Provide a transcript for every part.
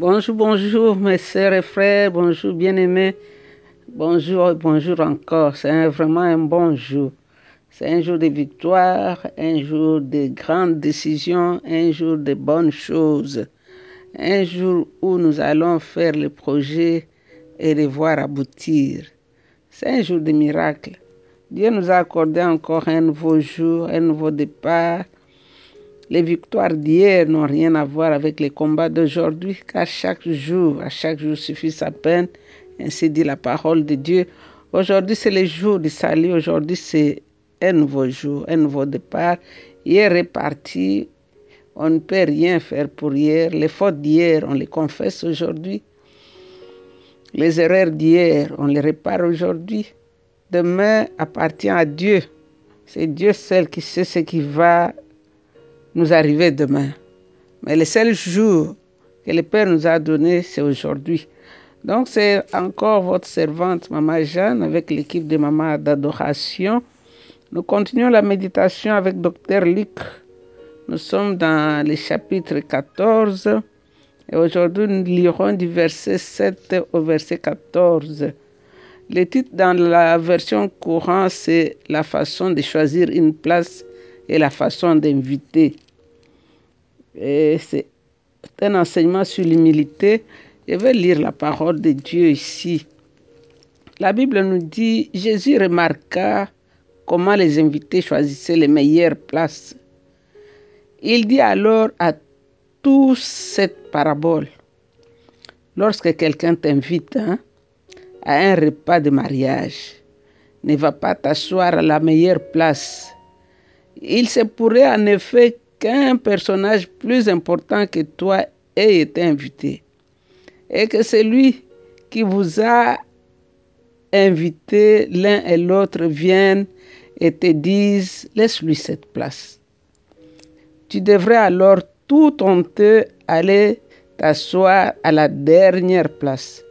Bonjour, bonjour mes sœurs et frères, bonjour bien-aimés, bonjour, bonjour encore. C'est vraiment un bon jour. C'est un jour de victoire, un jour de grandes décisions, un jour de bonnes choses, un jour où nous allons faire le projet et les voir aboutir. C'est un jour de miracle. Dieu nous a accordé encore un nouveau jour, un nouveau départ, les victoires d'hier n'ont rien à voir avec les combats d'aujourd'hui, car chaque jour, à chaque jour suffit sa peine. Ainsi dit la parole de Dieu. Aujourd'hui, c'est le jour du salut. Aujourd'hui, c'est un nouveau jour, un nouveau départ. Hier est parti. On ne peut rien faire pour hier. Les fautes d'hier, on les confesse aujourd'hui. Les erreurs d'hier, on les répare aujourd'hui. Demain appartient à Dieu. C'est Dieu seul qui sait ce qui va nous arriver demain. Mais le seul jour que le Père nous a donné, c'est aujourd'hui. Donc c'est encore votre servante, Maman Jeanne, avec l'équipe de Maman d'adoration. Nous continuons la méditation avec Docteur Luc. Nous sommes dans le chapitre 14 et aujourd'hui nous lirons du verset 7 au verset 14. Le titre dans la version courante, c'est La façon de choisir une place et la façon d'inviter. C'est un enseignement sur l'humilité. Je vais lire la parole de Dieu ici. La Bible nous dit, Jésus remarqua comment les invités choisissaient les meilleures places. Il dit alors à tous cette parabole. Lorsque quelqu'un t'invite hein, à un repas de mariage, ne va pas t'asseoir à la meilleure place. Il se pourrait en effet qu'un personnage plus important que toi ait été invité et que celui qui vous a invité l'un et l'autre viennent et te disent laisse-lui cette place. Tu devrais alors tout honteux aller t'asseoir à la dernière place.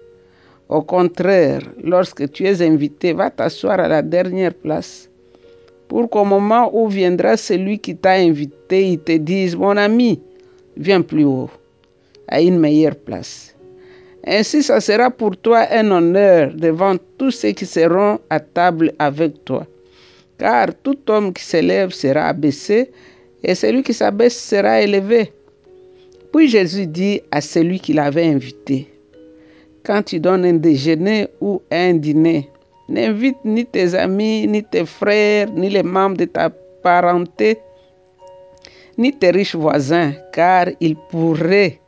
Au contraire, lorsque tu es invité, va t'asseoir à la dernière place pour qu'au moment où viendra celui qui t'a invité, il te dise, mon ami, viens plus haut, à une meilleure place. Ainsi, ça sera pour toi un honneur devant tous ceux qui seront à table avec toi. Car tout homme qui s'élève sera abaissé, et celui qui s'abaisse sera élevé. Puis Jésus dit à celui qui l'avait invité, quand tu donnes un déjeuner ou un dîner, N'invite ni tes amis, ni tes frères, ni les membres de ta parenté, ni tes riches voisins, car ils pourraient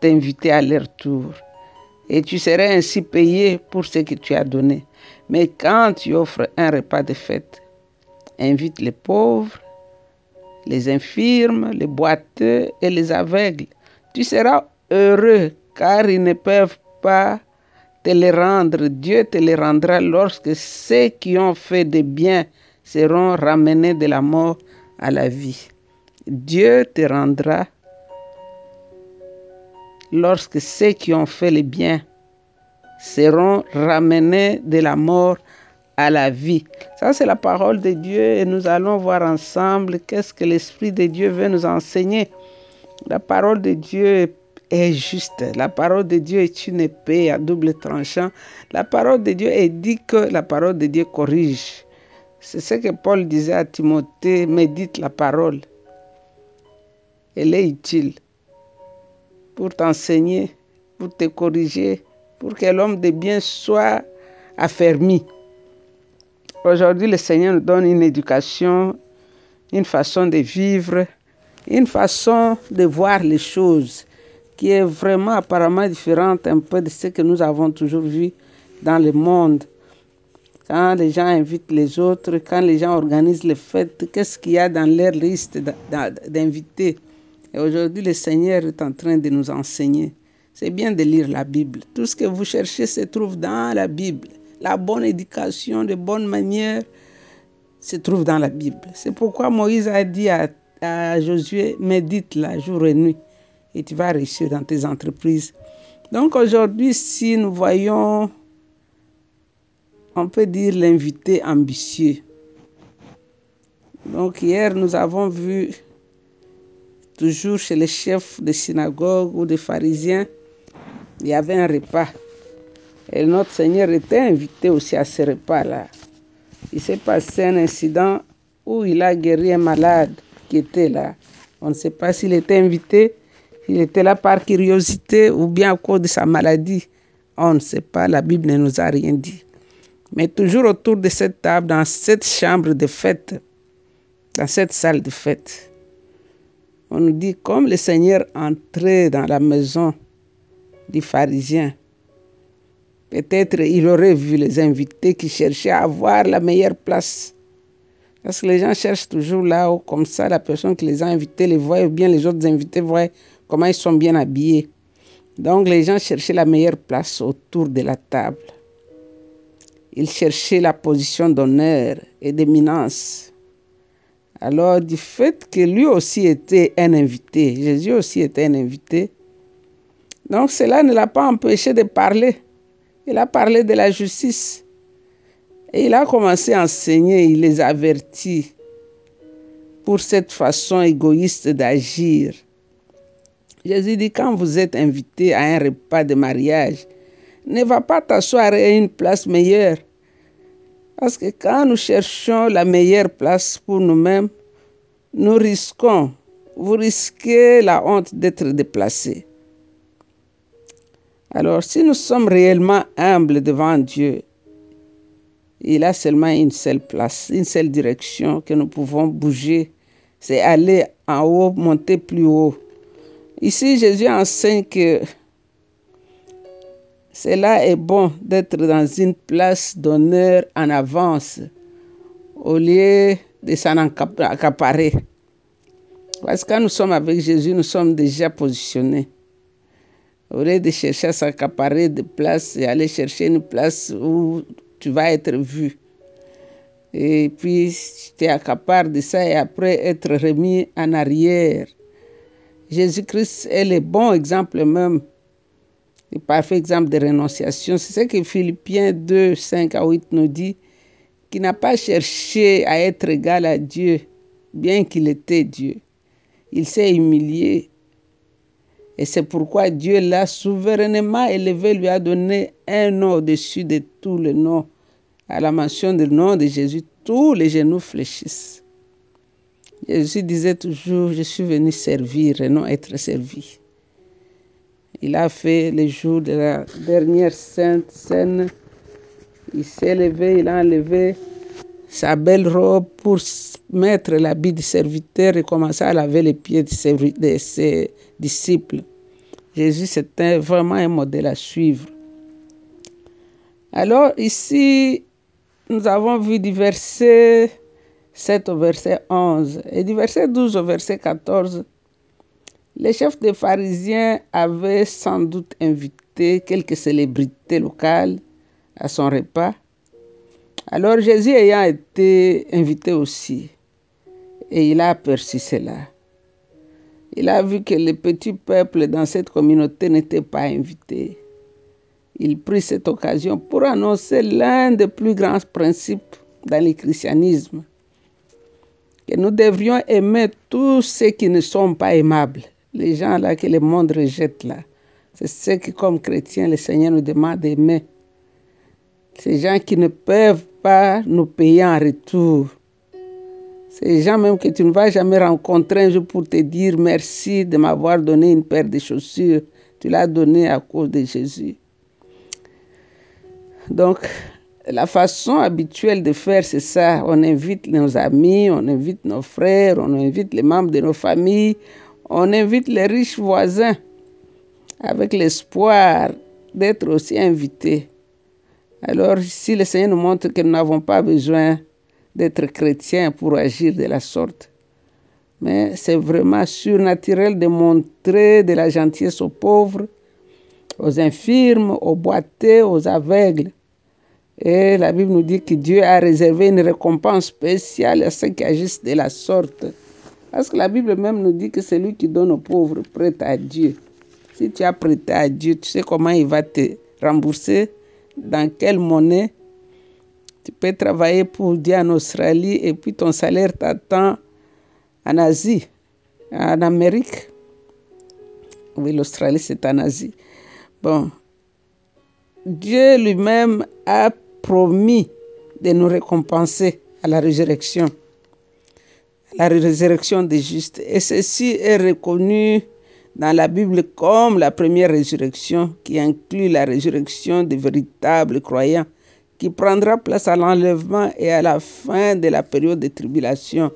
t'inviter à leur tour. Et tu serais ainsi payé pour ce que tu as donné. Mais quand tu offres un repas de fête, invite les pauvres, les infirmes, les boiteux et les aveugles. Tu seras heureux car ils ne peuvent pas te les rendre. Dieu te les rendra lorsque ceux qui ont fait des biens seront ramenés de la mort à la vie. Dieu te rendra lorsque ceux qui ont fait les biens seront ramenés de la mort à la vie. Ça, c'est la parole de Dieu et nous allons voir ensemble qu'est-ce que l'Esprit de Dieu veut nous enseigner. La parole de Dieu est est juste. La parole de Dieu est une épée à double tranchant. La parole de Dieu est dit que la parole de Dieu corrige. C'est ce que Paul disait à Timothée, médite la parole. Elle est utile pour t'enseigner, pour te corriger, pour que l'homme de bien soit affermi. Aujourd'hui, le Seigneur nous donne une éducation, une façon de vivre, une façon de voir les choses qui est vraiment apparemment différente un peu de ce que nous avons toujours vu dans le monde. Quand les gens invitent les autres, quand les gens organisent les fêtes, qu'est-ce qu'il y a dans leur liste d'invités? Et aujourd'hui, le Seigneur est en train de nous enseigner. C'est bien de lire la Bible. Tout ce que vous cherchez se trouve dans la Bible. La bonne éducation, de bonnes manières se trouve dans la Bible. C'est pourquoi Moïse a dit à, à Josué, médite la jour et nuit et tu vas réussir dans tes entreprises. Donc aujourd'hui, si nous voyons, on peut dire l'invité ambitieux. Donc hier, nous avons vu, toujours chez les chefs de synagogue ou des pharisiens, il y avait un repas. Et notre Seigneur était invité aussi à ce repas-là. Il s'est passé un incident où il a guéri un malade qui était là. On ne sait pas s'il était invité, s'il était là par curiosité ou bien à cause de sa maladie. On ne sait pas, la Bible ne nous a rien dit. Mais toujours autour de cette table, dans cette chambre de fête, dans cette salle de fête, on nous dit comme le Seigneur entrait dans la maison du pharisien, peut-être il aurait vu les invités qui cherchaient à avoir la meilleure place. Parce que les gens cherchent toujours là-haut, comme ça, la personne qui les a invités les voit, ou bien les autres invités voient comment ils sont bien habillés. Donc les gens cherchaient la meilleure place autour de la table. Ils cherchaient la position d'honneur et d'éminence. Alors du fait que lui aussi était un invité, Jésus aussi était un invité, donc cela ne l'a pas empêché de parler. Il a parlé de la justice. Et il a commencé à enseigner, il les avertit pour cette façon égoïste d'agir. Jésus dit, quand vous êtes invité à un repas de mariage, ne va pas t'asseoir à une place meilleure. Parce que quand nous cherchons la meilleure place pour nous-mêmes, nous risquons, vous risquez la honte d'être déplacé. Alors, si nous sommes réellement humbles devant Dieu, il a seulement une seule place, une seule direction que nous pouvons bouger, c'est aller en haut, monter plus haut. Ici, Jésus enseigne que cela est bon d'être dans une place d'honneur en avance au lieu de s'en accaparer. Parce que quand nous sommes avec Jésus, nous sommes déjà positionnés. Au lieu de chercher à s'accaparer de place et aller chercher une place où tu vas être vu. Et puis, tu t'accapares de ça et après être remis en arrière. Jésus-Christ est le bon exemple même, le parfait exemple de renonciation. C'est ce que Philippiens 2, 5 à 8 nous dit, qui n'a pas cherché à être égal à Dieu, bien qu'il était Dieu. Il s'est humilié. Et c'est pourquoi Dieu l'a souverainement élevé, lui a donné un nom au-dessus de tous les noms. À la mention du nom de Jésus, tous les genoux fléchissent. Jésus disait toujours, je suis venu servir et non être servi. Il a fait le jour de la dernière sainte scène. Il s'est levé, il a enlevé sa belle robe pour mettre l'habit de serviteur et commencer à laver les pieds de ses, disciples. Jésus, c'était vraiment un modèle à suivre. Alors ici, nous avons vu du verset 7 au verset 11 et du verset 12 au verset 14. Les chefs des pharisiens avaient sans doute invité quelques célébrités locales à son repas. Alors Jésus ayant été invité aussi, et il a aperçu cela. Il a vu que le petit peuple dans cette communauté n'était pas invité. Il prit cette occasion pour annoncer l'un des plus grands principes dans le christianisme, que nous devrions aimer tous ceux qui ne sont pas aimables, les gens là que le monde rejette là. C'est ce que comme chrétiens le Seigneur nous demande d'aimer. Ces gens qui ne peuvent pas nous payer en retour. Ces gens même que tu ne vas jamais rencontrer un jour pour te dire merci de m'avoir donné une paire de chaussures. Tu l'as donné à cause de Jésus. Donc, la façon habituelle de faire, c'est ça. On invite nos amis, on invite nos frères, on invite les membres de nos familles, on invite les riches voisins avec l'espoir d'être aussi invités. Alors, si le Seigneur nous montre que nous n'avons pas besoin d'être chrétiens pour agir de la sorte, mais c'est vraiment surnaturel de montrer de la gentillesse aux pauvres, aux infirmes, aux boités, aux aveugles. Et la Bible nous dit que Dieu a réservé une récompense spéciale à ceux qui agissent de la sorte. Parce que la Bible même nous dit que c'est lui qui donne aux pauvres prête à Dieu. Si tu as prêté à Dieu, tu sais comment il va te rembourser, dans quelle monnaie. Tu peux travailler pour Dieu en Australie et puis ton salaire t'attend en Asie, en Amérique. Oui, l'Australie, c'est en Asie. Bon, Dieu lui-même a promis de nous récompenser à la résurrection, la résurrection des justes. Et ceci est reconnu dans la Bible comme la première résurrection qui inclut la résurrection des véritables croyants qui prendra place à l'enlèvement et à la fin de la période de tribulation.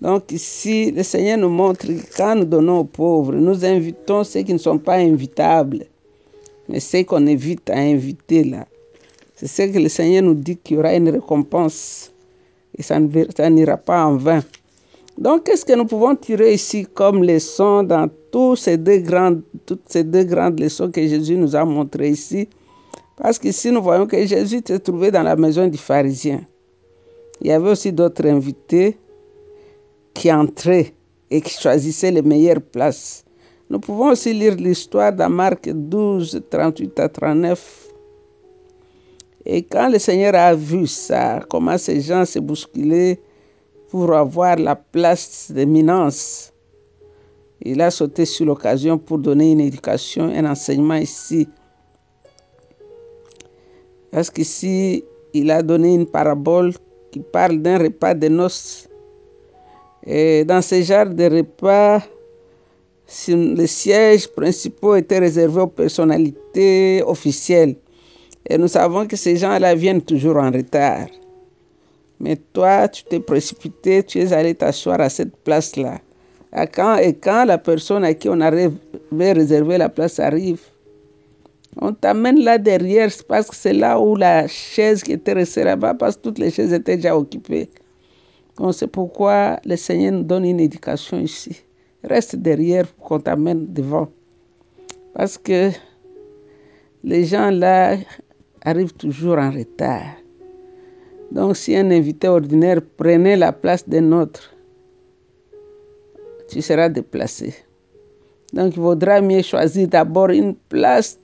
Donc ici, le Seigneur nous montre que quand nous donnons aux pauvres, nous invitons ceux qui ne sont pas invitables. Mais c'est qu'on évite à inviter là. C'est ce que le Seigneur nous dit qu'il y aura une récompense. Et ça n'ira pas en vain. Donc, qu'est-ce que nous pouvons tirer ici comme leçon dans tous ces deux grandes, toutes ces deux grandes leçons que Jésus nous a montrées ici? Parce qu'ici, nous voyons que Jésus s'est trouvé dans la maison du pharisien. Il y avait aussi d'autres invités qui entraient et qui choisissaient les meilleures places. Nous pouvons aussi lire l'histoire dans Marc 12, 38 à 39. Et quand le Seigneur a vu ça, comment ces gens se bousculaient pour avoir la place d'éminence, il a sauté sur l'occasion pour donner une éducation, un enseignement ici. Parce qu'ici, il a donné une parabole qui parle d'un repas de noces. Et dans ce genre de repas, les sièges principaux étaient réservés aux personnalités officielles. Et nous savons que ces gens-là viennent toujours en retard. Mais toi, tu t'es précipité, tu es allé t'asseoir à cette place-là. Et quand la personne à qui on avait réservé la place arrive, on t'amène là derrière parce que c'est là où la chaise qui était restée là-bas, parce que toutes les chaises étaient déjà occupées. Donc c'est pourquoi le Seigneur nous donne une éducation ici. Reste derrière pour qu'on t'amène devant. Parce que les gens là arrivent toujours en retard. Donc si un invité ordinaire prenait la place d'un autre, tu seras déplacé. Donc il vaudra mieux choisir d'abord une place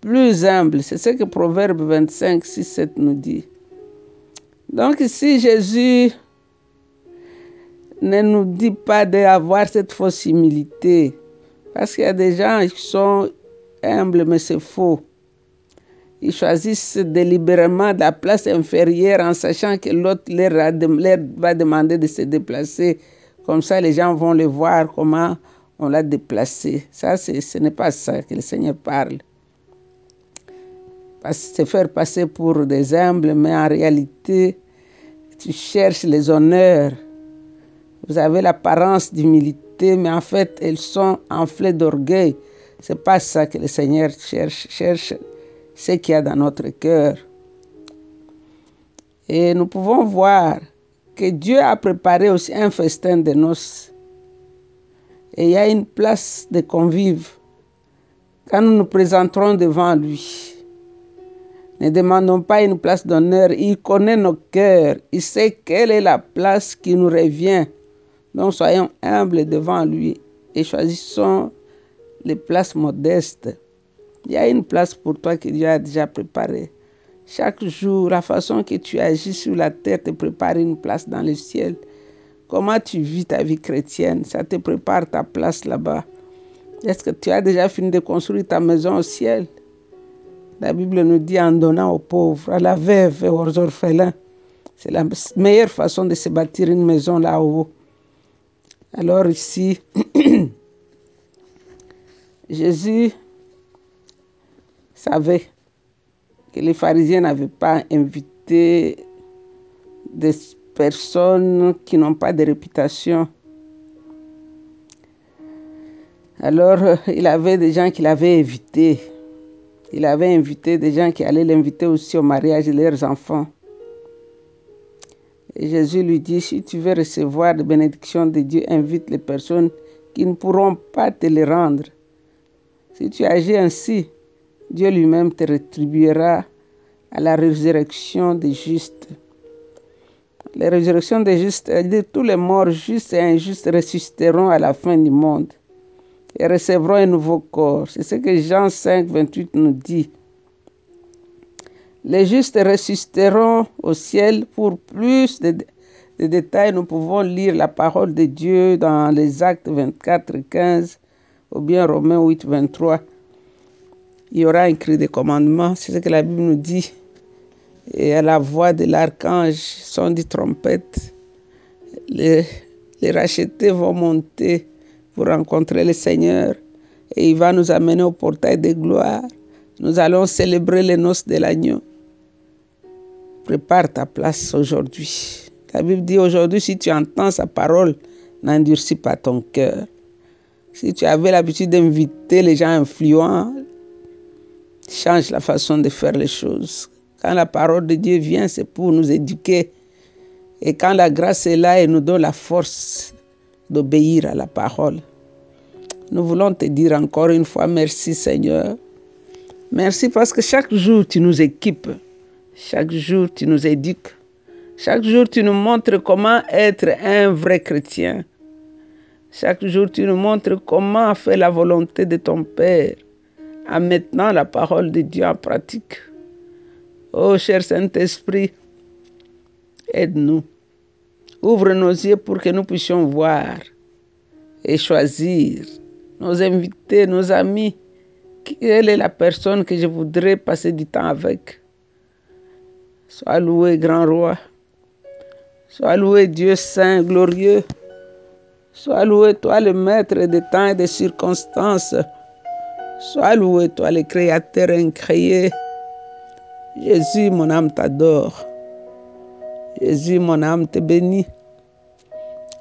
plus humble. C'est ce que Proverbe 25, 6, 7 nous dit. Donc ici, Jésus ne nous dit pas d'avoir cette fausse humilité. Parce qu'il y a des gens qui sont humbles, mais c'est faux. Ils choisissent délibérément la place inférieure en sachant que l'autre leur, va demander de se déplacer. Comme ça, les gens vont le voir comment on l'a déplacé. Ça, ce n'est pas ça que le Seigneur parle. Se faire passer pour des humbles, mais en réalité, tu cherches les honneurs vous avez l'apparence d'humilité, mais en fait, elles sont enflées d'orgueil. C'est pas ça que le Seigneur cherche, cherche ce qu'il y a dans notre cœur. Et nous pouvons voir que Dieu a préparé aussi un festin de noces. Et il y a une place de convives quand nous nous présenterons devant lui. Ne demandons pas une place d'honneur. Il connaît nos cœurs. Il sait quelle est la place qui nous revient. Donc soyons humbles devant lui et choisissons les places modestes. Il y a une place pour toi que Dieu a déjà préparée. Chaque jour, la façon que tu agis sur la terre te prépare une place dans le ciel. Comment tu vis ta vie chrétienne, ça te prépare ta place là-bas. Est-ce que tu as déjà fini de construire ta maison au ciel? La Bible nous dit en donnant aux pauvres, à la veuve et aux orphelins. C'est la meilleure façon de se bâtir une maison là-haut. Alors ici, Jésus savait que les pharisiens n'avaient pas invité des personnes qui n'ont pas de réputation. Alors, il avait des gens qu'il avait invités. Il avait invité des gens qui allaient l'inviter aussi au mariage de leurs enfants. Et Jésus lui dit, si tu veux recevoir la bénédiction de Dieu, invite les personnes qui ne pourront pas te les rendre. Si tu agis ainsi, Dieu lui-même te rétribuera à la résurrection des justes. La résurrection des justes, c'est-à-dire tous les morts justes et injustes ressusciteront à la fin du monde et recevront un nouveau corps. C'est ce que Jean 5, 28 nous dit. Les justes ressusciteront au ciel. Pour plus de, détails, nous pouvons lire la parole de Dieu dans les Actes 24, 15 ou bien Romains 8, 23. Il y aura un cri de commandement, c'est ce que la Bible nous dit. Et à la voix de l'archange, son dit trompette, les, les rachetés vont monter pour rencontrer le Seigneur et il va nous amener au portail de gloire. Nous allons célébrer les noces de l'agneau. Prépare ta place aujourd'hui. La Bible dit aujourd'hui, si tu entends sa parole, n'endurcis pas ton cœur. Si tu avais l'habitude d'inviter les gens influents, change la façon de faire les choses. Quand la parole de Dieu vient, c'est pour nous éduquer. Et quand la grâce est là, elle nous donne la force d'obéir à la parole. Nous voulons te dire encore une fois merci Seigneur. Merci parce que chaque jour tu nous équipes. Chaque jour tu nous éduques. Chaque jour tu nous montres comment être un vrai chrétien. Chaque jour tu nous montres comment faire la volonté de ton Père en maintenant la parole de Dieu en pratique. Oh cher Saint-Esprit, aide-nous. Ouvre nos yeux pour que nous puissions voir et choisir nos invités, nos amis. Quelle est la personne que je voudrais passer du temps avec Sois loué, grand roi. Sois loué, Dieu saint, glorieux. Sois loué, toi, le maître des temps et des circonstances. Sois loué, toi, le créateur incréé. Jésus, mon âme t'adore. Jésus, mon âme te bénit.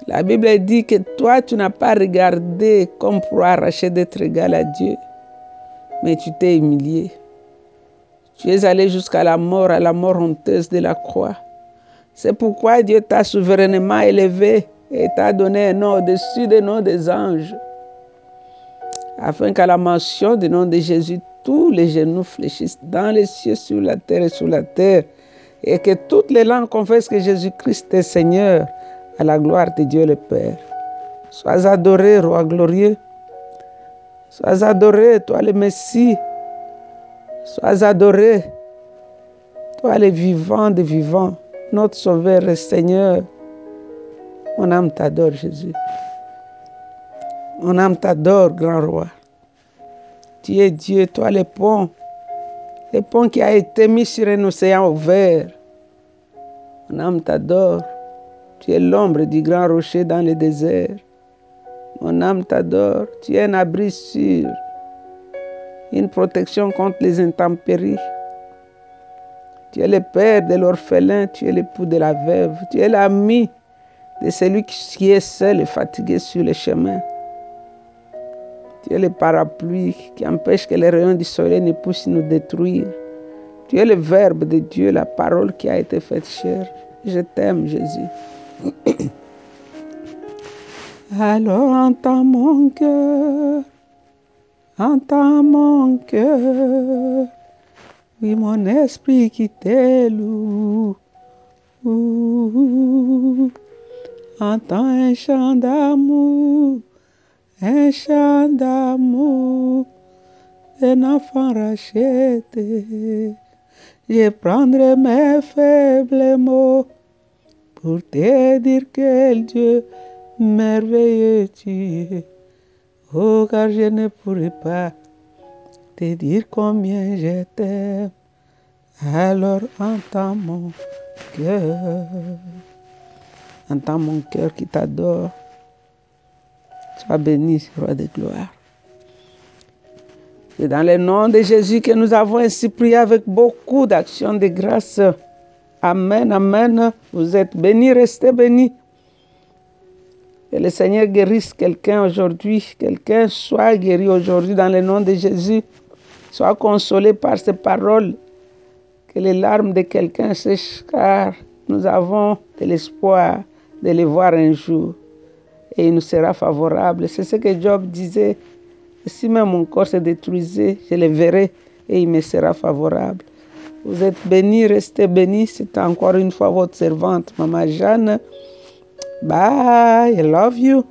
La Bible dit que toi, tu n'as pas regardé comme pour arracher d'être égal à Dieu, mais tu t'es humilié. Tu es allé jusqu'à la mort, à la mort honteuse de la croix. C'est pourquoi Dieu t'a souverainement élevé et t'a donné un nom au-dessus des noms des anges, afin qu'à la mention du nom de Jésus, tous les genoux fléchissent dans les cieux, sur la terre et sous la terre, et que toutes les langues confessent que Jésus-Christ est Seigneur, à la gloire de Dieu le Père. Sois adoré, roi glorieux. Sois adoré, toi le Messie. Sois adoré, toi le vivant des vivants, notre Sauveur et Seigneur. Mon âme t'adore, Jésus. Mon âme t'adore, grand roi. Tu es Dieu, toi le pont, le pont qui a été mis sur un océan ouvert. Mon âme t'adore. Tu es l'ombre du grand rocher dans le désert. Mon âme t'adore. Tu es un abri sûr, une protection contre les intempéries. Tu es le père de l'orphelin, tu es l'époux de la veuve, tu es l'ami de celui qui est seul et fatigué sur le chemin. Tu es le parapluie qui empêche que les rayons du soleil ne puissent nous détruire. Tu es le Verbe de Dieu, la parole qui a été faite chair. Je t'aime, Jésus. Alors entends mon cœur, entends mon cœur, oui mon esprit qui t'éloue. Entends un chant d'amour, un chant d'amour d'un enfant racheté. Je prendrai mes faibles mots pour te dire quel Dieu merveilleux tu es. Oh, car je ne pourrai pas te dire combien je t'aime. Alors entends mon cœur, entends mon cœur qui t'adore. Sois béni, roi de gloire. C'est dans le nom de Jésus que nous avons ainsi prié avec beaucoup d'actions de grâce. Amen, amen. Vous êtes bénis, restez bénis. Que le Seigneur guérisse quelqu'un aujourd'hui, quelqu'un soit guéri aujourd'hui dans le nom de Jésus, soit consolé par ces paroles, que les larmes de quelqu'un sèchent, car nous avons de l'espoir de les voir un jour et il nous sera favorable. C'est ce que Job disait. Si même mon corps se détruisait, je le verrai et il me sera favorable. Vous êtes bénis, restez bénis. C'est encore une fois votre servante, Maman Jeanne. Bye, I love you.